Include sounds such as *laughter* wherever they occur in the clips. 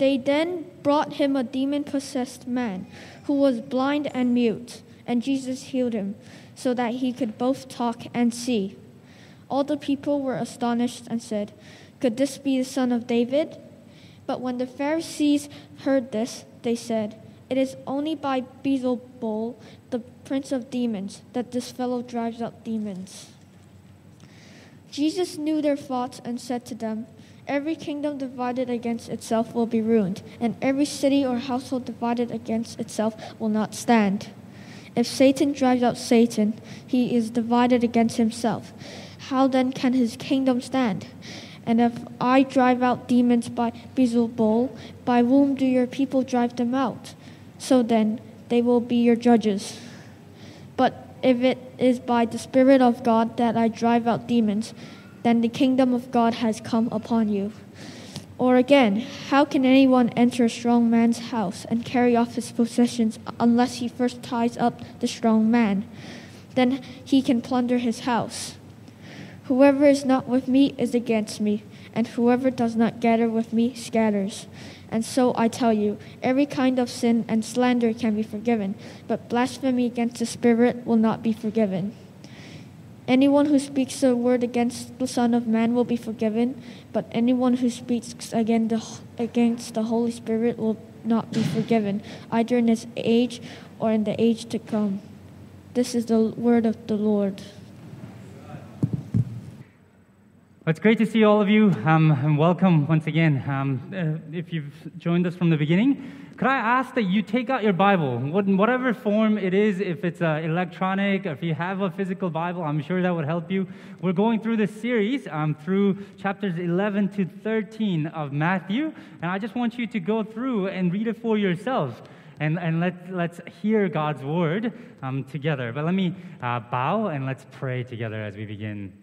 They then brought him a demon possessed man who was blind and mute, and Jesus healed him so that he could both talk and see. All the people were astonished and said, Could this be the son of David? But when the Pharisees heard this, they said, It is only by Beelzebul, the prince of demons, that this fellow drives out demons. Jesus knew their thoughts and said to them, Every kingdom divided against itself will be ruined, and every city or household divided against itself will not stand. If Satan drives out Satan, he is divided against himself. How then can his kingdom stand? And if I drive out demons by Beelzebul, by whom do your people drive them out? So then, they will be your judges. But if it is by the Spirit of God that I drive out demons, then the kingdom of God has come upon you. Or again, how can anyone enter a strong man's house and carry off his possessions unless he first ties up the strong man? Then he can plunder his house. Whoever is not with me is against me, and whoever does not gather with me scatters. And so I tell you, every kind of sin and slander can be forgiven, but blasphemy against the Spirit will not be forgiven. Anyone who speaks a word against the Son of Man will be forgiven, but anyone who speaks against the Holy Spirit will not be forgiven, either in this age or in the age to come. This is the word of the Lord. It's great to see all of you, um, and welcome once again. Um, uh, if you've joined us from the beginning, could I ask that you take out your Bible, whatever form it is, if it's uh, electronic, if you have a physical Bible, I'm sure that would help you. We're going through this series um, through chapters 11 to 13 of Matthew, and I just want you to go through and read it for yourselves. And, and let, let's hear God's word um, together. But let me uh, bow and let's pray together as we begin.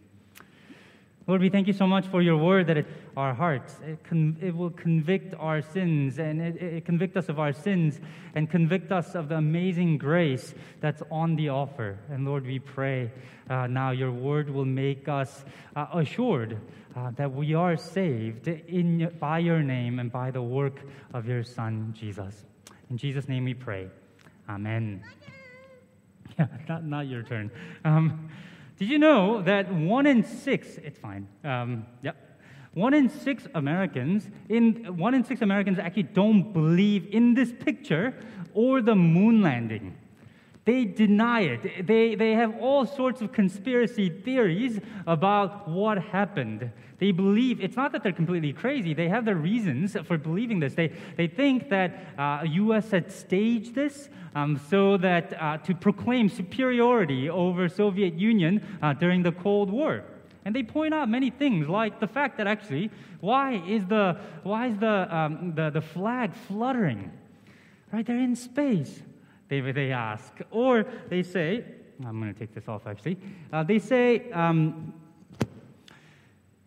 Lord, we thank you so much for your word that it, our hearts, it, con, it will convict our sins and it, it, convict us of our sins and convict us of the amazing grace that's on the offer. And Lord, we pray uh, now your word will make us uh, assured uh, that we are saved in, by your name and by the work of your Son, Jesus. In Jesus' name we pray. Amen. Yeah, *laughs* not, not your turn. Um, did you know that one in six, it's fine, um, yep, one in six Americans, in, one in six Americans actually don't believe in this picture or the moon landing. They deny it. They, they have all sorts of conspiracy theories about what happened. They believe, it's not that they're completely crazy, they have their reasons for believing this. They, they think that uh, U.S. had staged this um, so that uh, to proclaim superiority over Soviet Union uh, during the Cold War. And they point out many things, like the fact that actually, why is the, why is the, um, the, the flag fluttering? Right, they're in space, they, they ask. Or they say, I'm going to take this off actually. Uh, they say, um,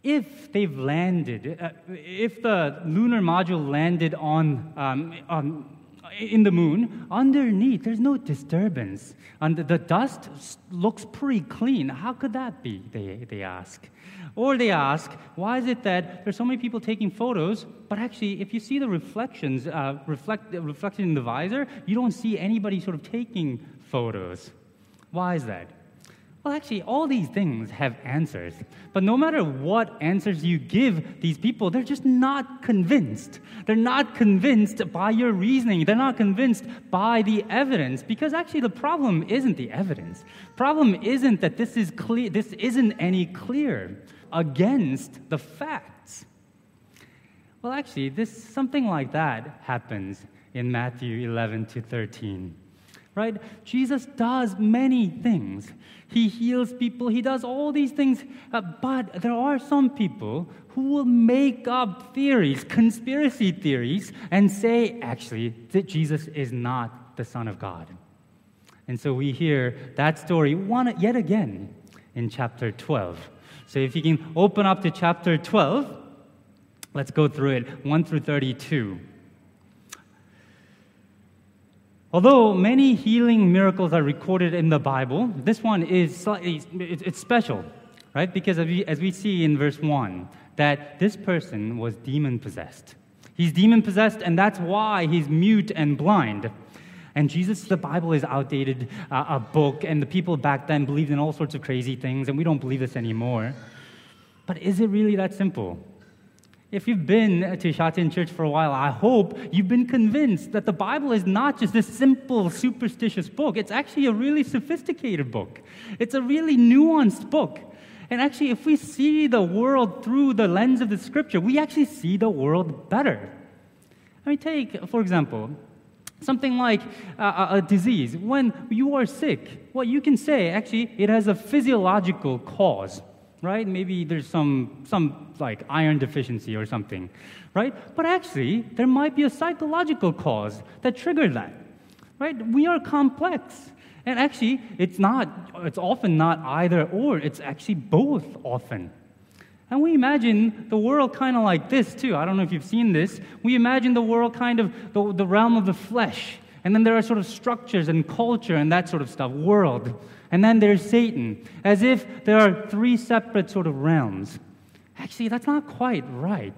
if they've landed, uh, if the lunar module landed on, um, on, in the moon, underneath there's no disturbance. And the dust looks pretty clean. How could that be? They, they ask. Or they ask, why is it that there's so many people taking photos, but actually, if you see the reflections, uh, reflect, reflected in the visor, you don't see anybody sort of taking photos. Why is that? Well, actually, all these things have answers. But no matter what answers you give these people, they're just not convinced. They're not convinced by your reasoning. They're not convinced by the evidence because actually the problem isn't the evidence. Problem isn't that this is clear, this isn't any clear against the facts. Well, actually, this something like that happens in Matthew 11 to 13 right? Jesus does many things. He heals people, he does all these things, uh, but there are some people who will make up theories, conspiracy theories, and say, actually, that Jesus is not the Son of God. And so we hear that story one, yet again in chapter 12. So if you can open up to chapter 12, let's go through it 1 through 32. Although many healing miracles are recorded in the Bible, this one is slightly it's special, right? Because as we, see in verse 1, that this person was demon possessed. He's demon possessed, and that's why he's mute and blind. And Jesus, the Bible is outdated uh, a book, and the people back then believed in all sorts of crazy things, and we don't believe this anymore. But is it really that simple? If you've been to Shatin Church for a while, I hope you've been convinced that the Bible is not just this simple, superstitious book. It's actually a really sophisticated book. It's a really nuanced book. And actually, if we see the world through the lens of the scripture, we actually see the world better. I mean, take, for example, something like a, a disease. When you are sick, what you can say, actually, it has a physiological cause right? Maybe there's some, some like iron deficiency or something, right? But actually, there might be a psychological cause that triggered that, right? We are complex. And actually, it's not, it's often not either or, it's actually both often. And we imagine the world kind of like this too. I don't know if you've seen this. We imagine the world kind of the, the realm of the flesh. And then there are sort of structures and culture and that sort of stuff, world. And then there's Satan, as if there are three separate sort of realms. Actually, that's not quite right.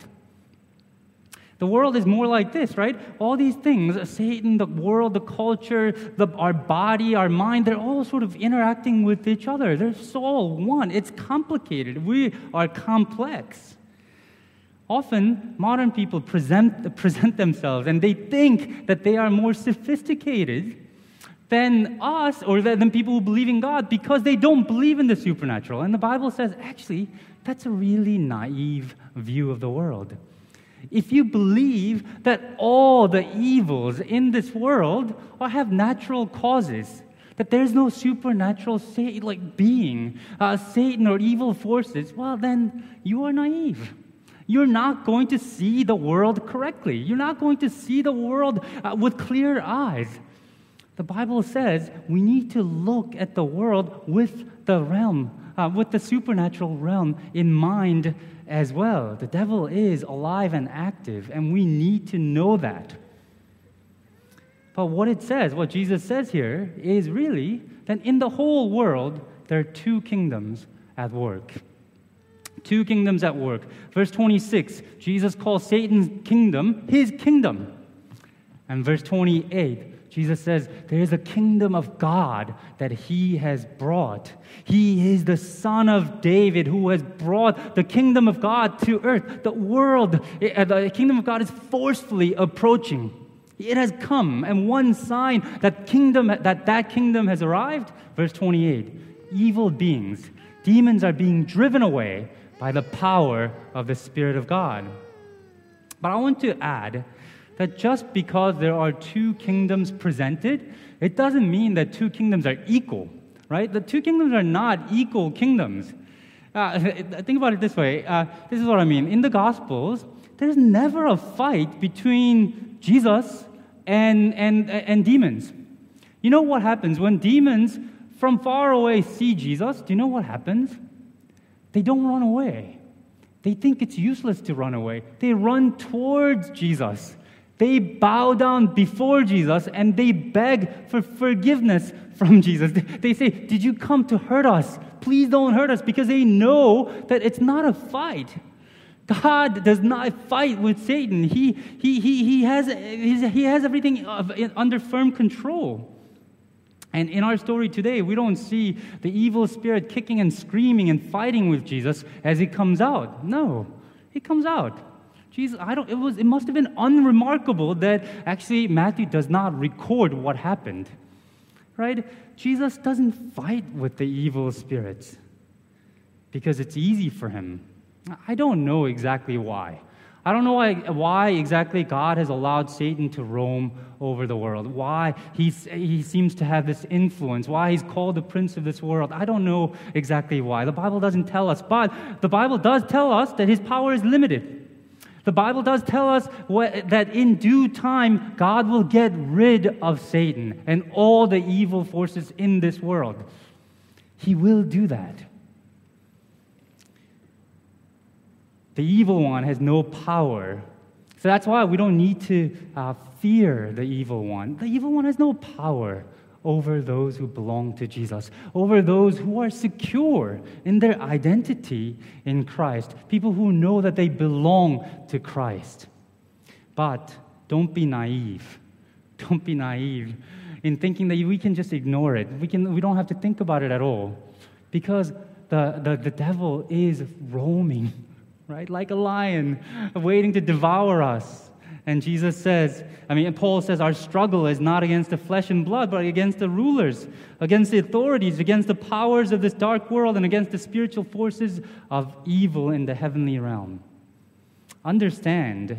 The world is more like this, right? All these things Satan, the world, the culture, the, our body, our mind they're all sort of interacting with each other. They're all one. It's complicated. We are complex. Often, modern people present, present themselves and they think that they are more sophisticated than us or than people who believe in God because they don't believe in the supernatural. And the Bible says, actually, that's a really naive view of the world. If you believe that all the evils in this world have natural causes, that there's no supernatural like being, uh, Satan or evil forces, well, then you are naive. You're not going to see the world correctly. You're not going to see the world uh, with clear eyes. The Bible says we need to look at the world with the realm, uh, with the supernatural realm in mind as well. The devil is alive and active, and we need to know that. But what it says, what Jesus says here, is really that in the whole world, there are two kingdoms at work. Two kingdoms at work. Verse 26, Jesus calls Satan's kingdom his kingdom. And verse 28, Jesus says, There is a kingdom of God that he has brought. He is the son of David who has brought the kingdom of God to earth. The world, eh, the kingdom of God is forcefully approaching. It has come, and one sign that kingdom that that kingdom has arrived, verse 28, evil beings, demons are being driven away by the power of the Spirit of God. But I want to add that just because there are two kingdoms presented, it doesn't mean that two kingdoms are equal, right? The two kingdoms are not equal kingdoms. Uh, *laughs* think about it this way. Uh, this is what I mean. In the Gospels, there's never a fight between Jesus and, and, and demons. You know what happens when demons from far away see Jesus? Do you know what happens? They don't run away. They think it's useless to run away. They run towards Jesus. They bow down before Jesus and they beg for forgiveness from Jesus. They say, Did you come to hurt us? Please don't hurt us because they know that it's not a fight. God does not fight with Satan. He, he, he, he, has, he has everything under firm control. And in our story today, we don't see the evil spirit kicking and screaming and fighting with Jesus as he comes out. No, he comes out. Jesus, I don't, it, was, it must have been unremarkable that actually Matthew does not record what happened. Right? Jesus doesn't fight with the evil spirits because it's easy for him. I don't know exactly why. I don't know why, why exactly God has allowed Satan to roam over the world, why he's, he seems to have this influence, why he's called the prince of this world. I don't know exactly why. The Bible doesn't tell us, but the Bible does tell us that his power is limited. The Bible does tell us what, that in due time, God will get rid of Satan and all the evil forces in this world. He will do that. The evil one has no power. So that's why we don't need to uh, fear the evil one. The evil one has no power over those who belong to Jesus, over those who are secure in their identity in Christ, people who know that they belong to Christ. But don't be naive. *laughs* Don't be naive in thinking that we can just ignore it. We, can, we don't have to think about it at all. Because the, the, the devil is roaming, *laughs* right? Like a lion, waiting to devour us. And Jesus says, I mean, Paul says, our struggle is not against the flesh and blood, but against the rulers, against the authorities, against the powers of this dark world, and against the spiritual forces of evil in the heavenly realm. Understand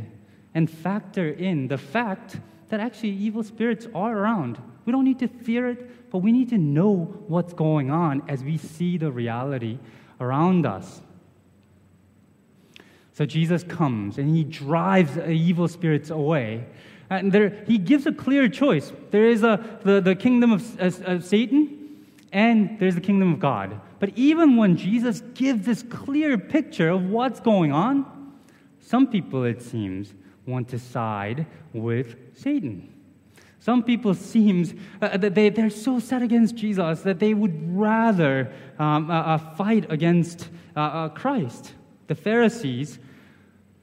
and factor in the fact that actually evil spirits are around. We don't need to fear it, but we need to know what's going on as we see the reality around us. So Jesus comes and he drives evil spirits away. And there, he gives a clear choice. There is a, the, the kingdom of, of Satan, and there's the kingdom of God. But even when Jesus gives this clear picture of what's going on, some people, it seems, want to side with Satan. Some people seems uh, that they, they're so set against Jesus that they would rather um, uh, uh, fight against uh, uh, Christ. The Pharisees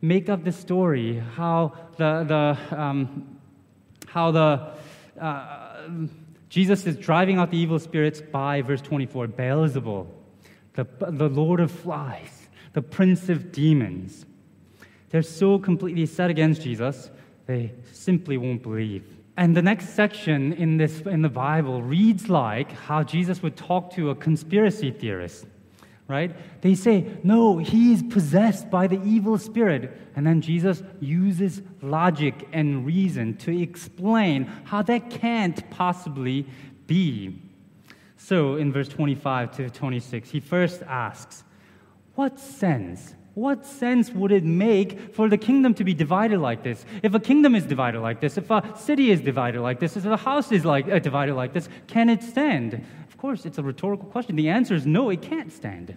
make up the story how the, the, um, how the uh, Jesus is driving out the evil spirits by verse 24 Beelzebul, the, the Lord of flies, the prince of demons. They're so completely set against Jesus, they simply won't believe. And the next section in, this, in the Bible reads like how Jesus would talk to a conspiracy theorist, right? They say, no, he is possessed by the evil spirit. And then Jesus uses logic and reason to explain how that can't possibly be. So in verse 25 to 26, he first asks, What sense what sense would it make for the kingdom to be divided like this? If a kingdom is divided like this, if a city is divided like this, if a house is like uh, divided like this, can it stand? Of course, it's a rhetorical question. The answer is no, it can't stand.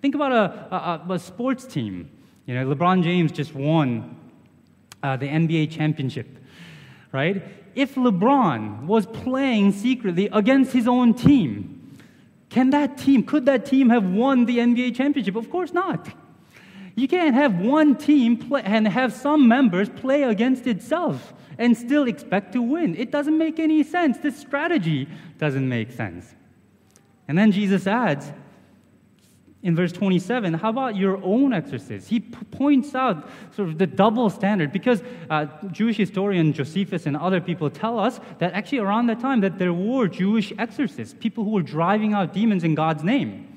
Think about a, a, a sports team. You know, LeBron James just won uh, the NBA championship, right? If LeBron was playing secretly against his own team, can that team, could that team have won the NBA championship? Of course not. You can't have one team play and have some members play against itself and still expect to win. It doesn't make any sense. This strategy doesn't make sense. And then Jesus adds in verse 27 how about your own exorcists? He p- points out sort of the double standard because uh, Jewish historian Josephus and other people tell us that actually around that time that there were Jewish exorcists, people who were driving out demons in God's name.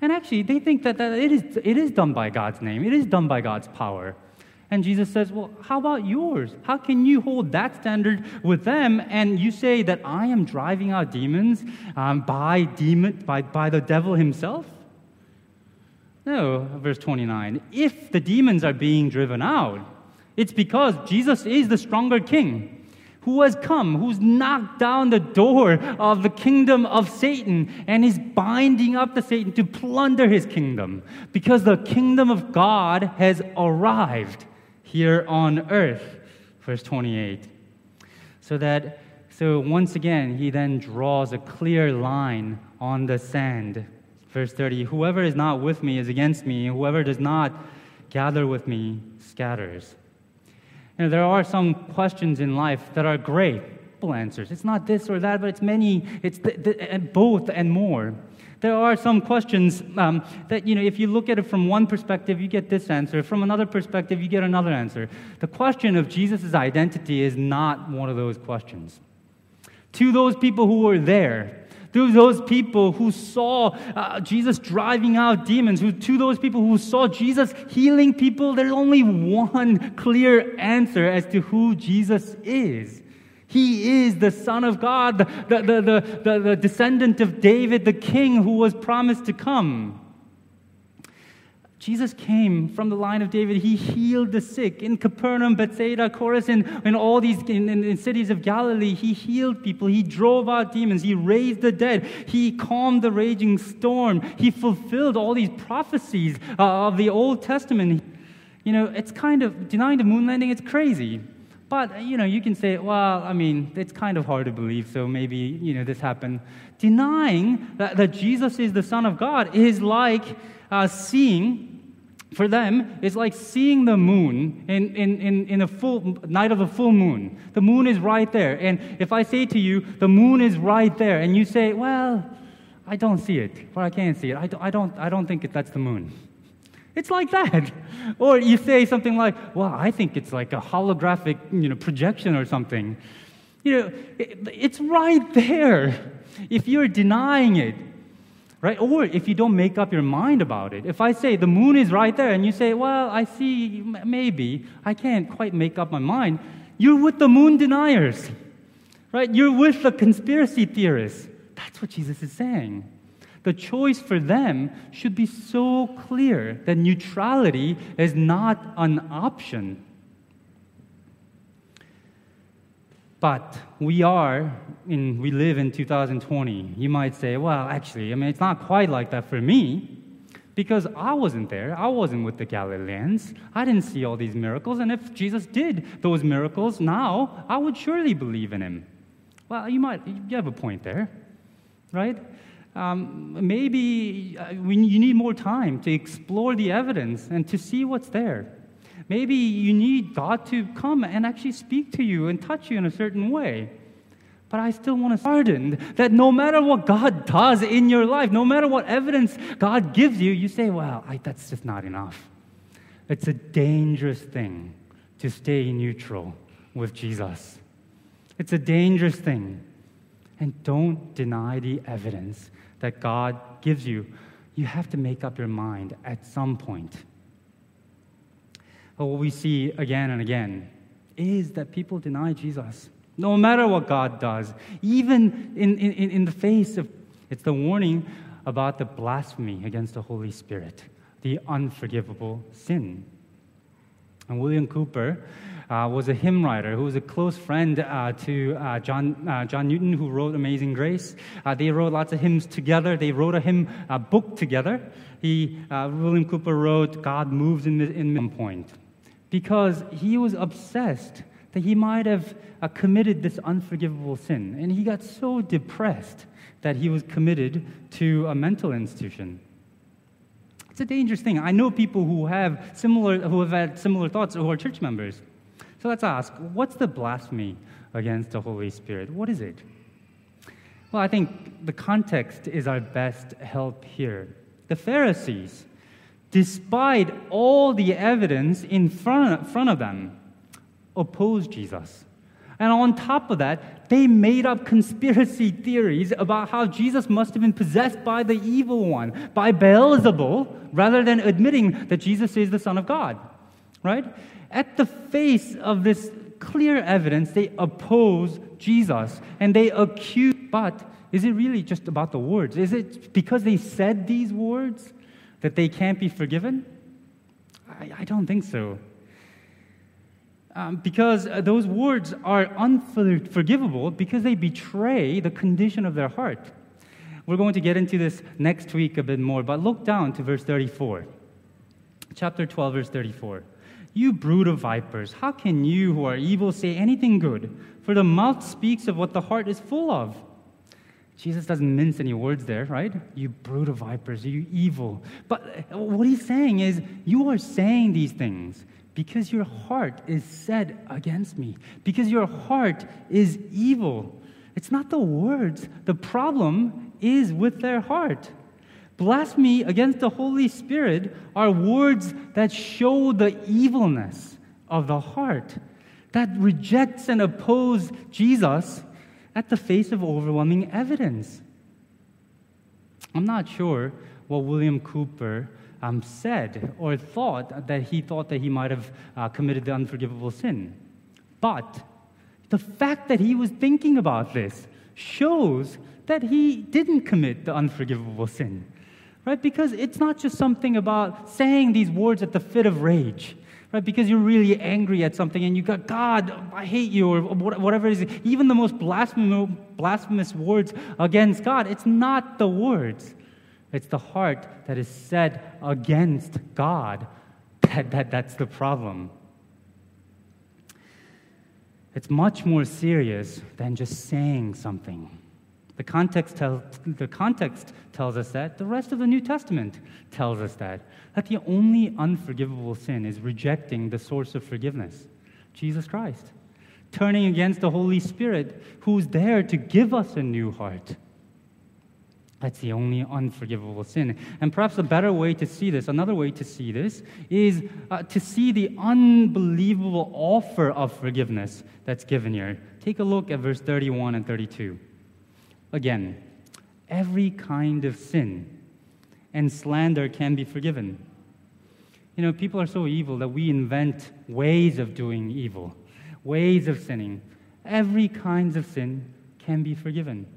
And actually, they think that, that it, is, it is done by God's name, it is done by God's power. And Jesus says, Well, how about yours? How can you hold that standard with them and you say that I am driving out demons um, by, demon, by, by the devil himself? No, verse 29. If the demons are being driven out, it's because Jesus is the stronger king who has come, who's knocked down the door of the kingdom of Satan and is binding up the Satan to plunder his kingdom because the kingdom of God has arrived here on earth. Verse 28. So that so once again he then draws a clear line on the sand. Verse 30, whoever is not with me is against me, whoever does not gather with me scatters. You know, there are some questions in life that are great, simple answers. It's not this or that, but it's many, it's the, both and more. There are some questions um, that, you know, if you look at it from one perspective, you get this answer. From another perspective, you get another answer. The question of Jesus' identity is not one of those questions. To those people who were there, to those people who saw uh, Jesus driving out demons, who, to those people who saw Jesus healing people, there's only one clear answer as to who Jesus is. He is the Son of God, the, the, the, the, descendant of David, the king who was promised to come. Jesus came from the line of David. He healed the sick in Capernaum, Bethsaida, Chorazin, in all these in, in, in, cities of Galilee. He healed people. He drove out demons. He raised the dead. He calmed the raging storm. He fulfilled all these prophecies uh, of the Old Testament. You know, it's kind of denying the moon landing. It's crazy. But, you know, you can say, well, I mean, it's kind of hard to believe, so maybe, you know, this happened. Denying that, that Jesus is the Son of God is like uh, seeing For them, it's like seeing the moon in, in, in, in a full night of a full moon. The moon is right there. And if I say to you, the moon is right there, and you say, well, I don't see it, or I can't see it. I don't, I don't, I don't think that's the moon. It's like that. Or you say something like, well, I think it's like a holographic you know, projection or something. You know, it, it's right there. If you're denying it, right? Or if you don't make up your mind about it. If I say the moon is right there and you say, well, I see, maybe, I can't quite make up my mind, you're with the moon deniers, right? You're with the conspiracy theorists. That's what Jesus is saying. The choice for them should be so clear that neutrality is not an option. But we are in, we live in 2020. You might say, well, actually, I mean, it's not quite like that for me because I wasn't there. I wasn't with the Galileans. I didn't see all these miracles. And if Jesus did those miracles now, I would surely believe in him. Well, you might, you have a point there right? Um, maybe uh, we, you need more time to explore the evidence and to see what's there. Maybe you need God to come and actually speak to you and touch you in a certain way. But I still want to harden that no matter what God does in your life, no matter what evidence God gives you, you say, well, I, that's just not enough. It's a dangerous thing to stay neutral with Jesus. It's a dangerous thing. And don't deny the evidence that God gives you. You have to make up your mind at some point. But what we see again and again is that people deny Jesus. No matter what God does, even in, in, in the face of it's the warning about the blasphemy against the Holy Spirit, the unforgivable sin. And William Cowper uh, was a hymn writer who was a close friend uh, to uh, John, uh, John Newton, who wrote Amazing Grace. Uh, they wrote lots of hymns together. They wrote a hymn book together. He, William Cowper wrote, God moves in, in one point, because he was obsessed that he might have committed this unforgivable sin. And he got so depressed that he was committed to a mental institution. It's a dangerous thing. I know people who have similar, who have had similar thoughts who are church members. So let's ask what's the blasphemy against the Holy Spirit? What is it? Well, I think the context is our best help here. The Pharisees, despite all the evidence in front, front of them, opposed Jesus. And on top of that, they made up conspiracy theories about how Jesus must have been possessed by the evil one, by Beelzebul, rather than admitting that Jesus is the Son of God. Right? At the face of this clear evidence, they oppose Jesus and they accuse. But is it really just about the words? Is it because they said these words that they can't be forgiven? I, I don't think so. Um, because uh, those words are unforgivable because they betray the condition of their heart. We're going to get into this next week a bit more, but look down to verse 34. Chapter 12, verse 34. You brood of vipers, how can you who are evil say anything good? For the mouth speaks of what the heart is full of. Jesus doesn't mince any words there, right? You brood of vipers, you evil. But uh, what he's saying is, you are saying these things because your heart is set against me, because your heart is evil. It's not the words, the problem is with their heart. Blasphemy against the Holy Spirit are words that show the evilness of the heart, that rejects and opposes Jesus at the face of overwhelming evidence. I'm not sure what William Cowper um, said or thought that he thought that he might have uh, committed the unforgivable sin. But the fact that he was thinking about this shows that he didn't commit the unforgivable sin right? Because it's not just something about saying these words at the fit of rage, right? Because you're really angry at something and you got, God, I hate you, or whatever it is. Even the most blasphemous words against God, it's not the words. It's the heart that is set against God. That, that, that's the problem. It's much more serious than just saying something. The context, tell, the context tells us that. The rest of the New Testament tells us that. That the only unforgivable sin is rejecting the source of forgiveness, Jesus Christ. Turning against the Holy Spirit, who's there to give us a new heart. That's the only unforgivable sin. And perhaps a better way to see this, another way to see this, is uh, to see the unbelievable offer of forgiveness that's given here. Take a look at verse 31 and 32. Again, every kind of sin and slander can be forgiven. You know, people are so evil that we invent ways of doing evil, ways of sinning. Every kind of sin can be forgiven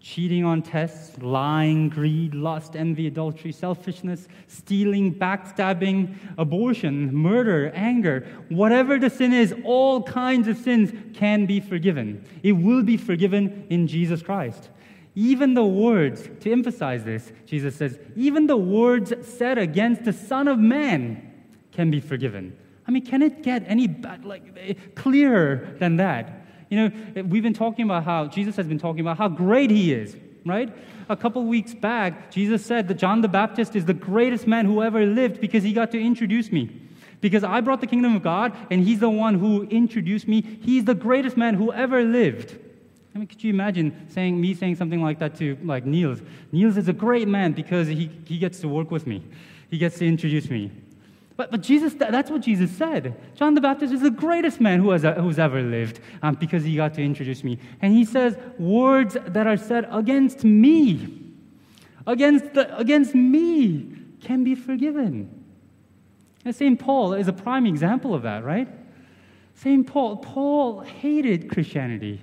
cheating on tests, lying, greed, lust, envy, adultery, selfishness, stealing, backstabbing, abortion, murder, anger, whatever the sin is, all kinds of sins can be forgiven. It will be forgiven in Jesus Christ. Even the words, to emphasize this, Jesus says, even the words said against the Son of Man can be forgiven. I mean, can it get any like clearer than that? You know, we've been talking about how Jesus has been talking about how great he is, right? A couple weeks back, Jesus said that John the Baptist is the greatest man who ever lived because he got to introduce me. Because I brought the kingdom of God and he's the one who introduced me. He's the greatest man who ever lived. I mean, could you imagine saying me saying something like that to like Niels? Niels is a great man because he, he gets to work with me. He gets to introduce me. But, but Jesus, that's what Jesus said. John the Baptist is the greatest man who has, who's ever lived um, because he got to introduce me. And he says, words that are said against me, against, the, against me, can be forgiven. And St. Paul is a prime example of that, right? St. Paul, Paul hated Christianity.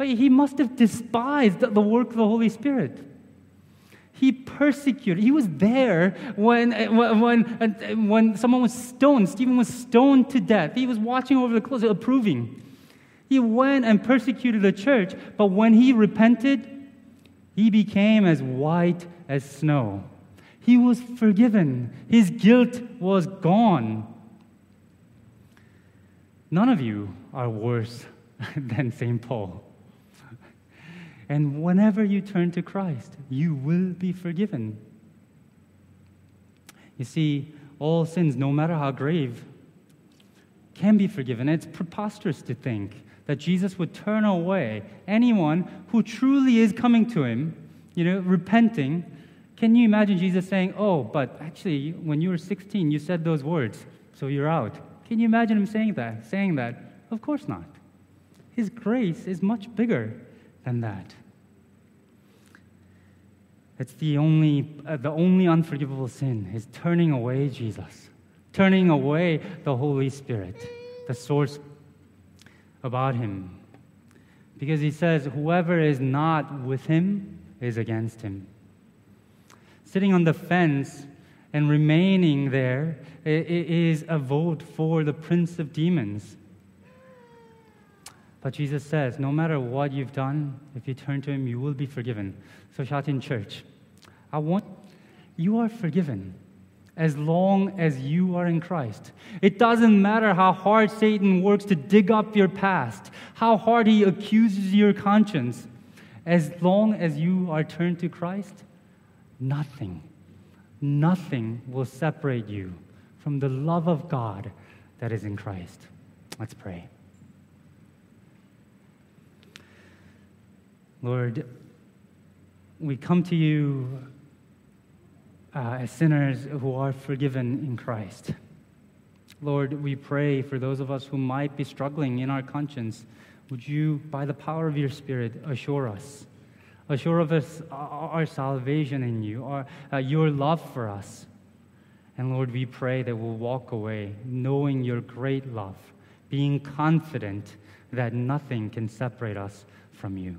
He must have despised the work of the Holy Spirit. He persecuted. He was there when, eh, when, eh, when someone was stoned. Stephen was stoned to death. He was watching over the clothes, approving. He went and persecuted the church, but when he repented, he became as white as snow. He was forgiven. His guilt was gone. None of you are worse *laughs* than St. Paul. And whenever you turn to Christ, you will be forgiven. You see, all sins, no matter how grave, can be forgiven. It's preposterous to think that Jesus would turn away anyone who truly is coming to him, you know, repenting. Can you imagine Jesus saying, Oh, but actually, when you were 16, you said those words, so you're out? Can you imagine him saying that? Saying that? Of course not. His grace is much bigger than that. It's the only, uh, the only unforgivable sin is turning away Jesus, turning away the Holy Spirit, the source about Him. Because He says, whoever is not with Him is against Him. Sitting on the fence and remaining there is a vote for the prince of demons. But Jesus says, no matter what you've done, if you turn to Him, you will be forgiven. So, Shatin Church, I want you are forgiven as long as you are in Christ. It doesn't matter how hard Satan works to dig up your past, how hard he accuses your conscience. As long as you are turned to Christ, nothing, nothing will separate you from the love of God that is in Christ. Let's pray. Lord, we come to you uh, as sinners who are forgiven in Christ. Lord, we pray for those of us who might be struggling in our conscience. Would you, by the power of your Spirit, assure us, assure of us our salvation in you, our, uh, your love for us. And Lord, we pray that we'll walk away knowing your great love, being confident that nothing can separate us from you.